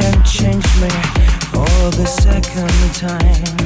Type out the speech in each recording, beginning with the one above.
can change me for the second time.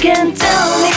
can tell me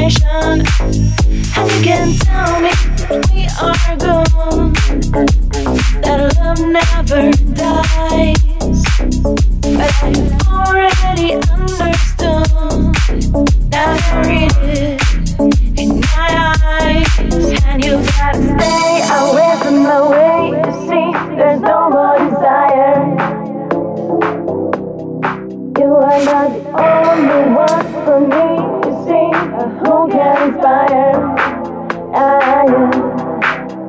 destination. And you can tell me we are gone. That love never dies. But I've already understood that I read it in my eyes. And you gotta stay away from the way you see. There's no more desire. You are not the only one for me who can inspire. I am.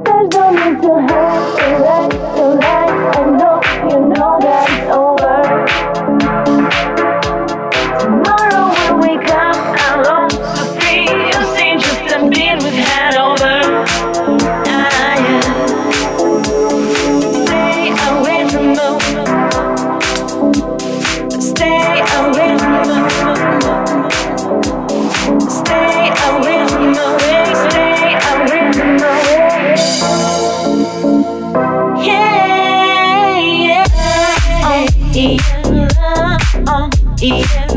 There's no need to hide, to lie, to lie. and no. Yeah.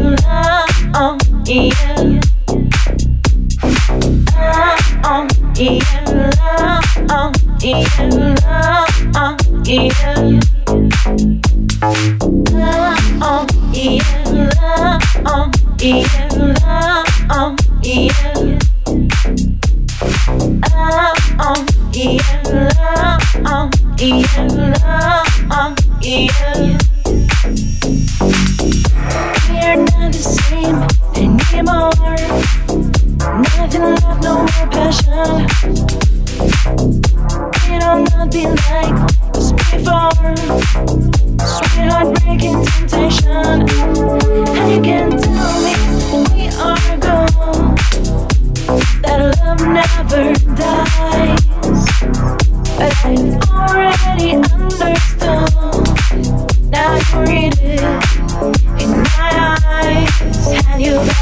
same anymore. Nothing left, no more passion. Not be like before. Temptation. And you can tell me we are gone. That love never dies. But I've already understood. Now you it you.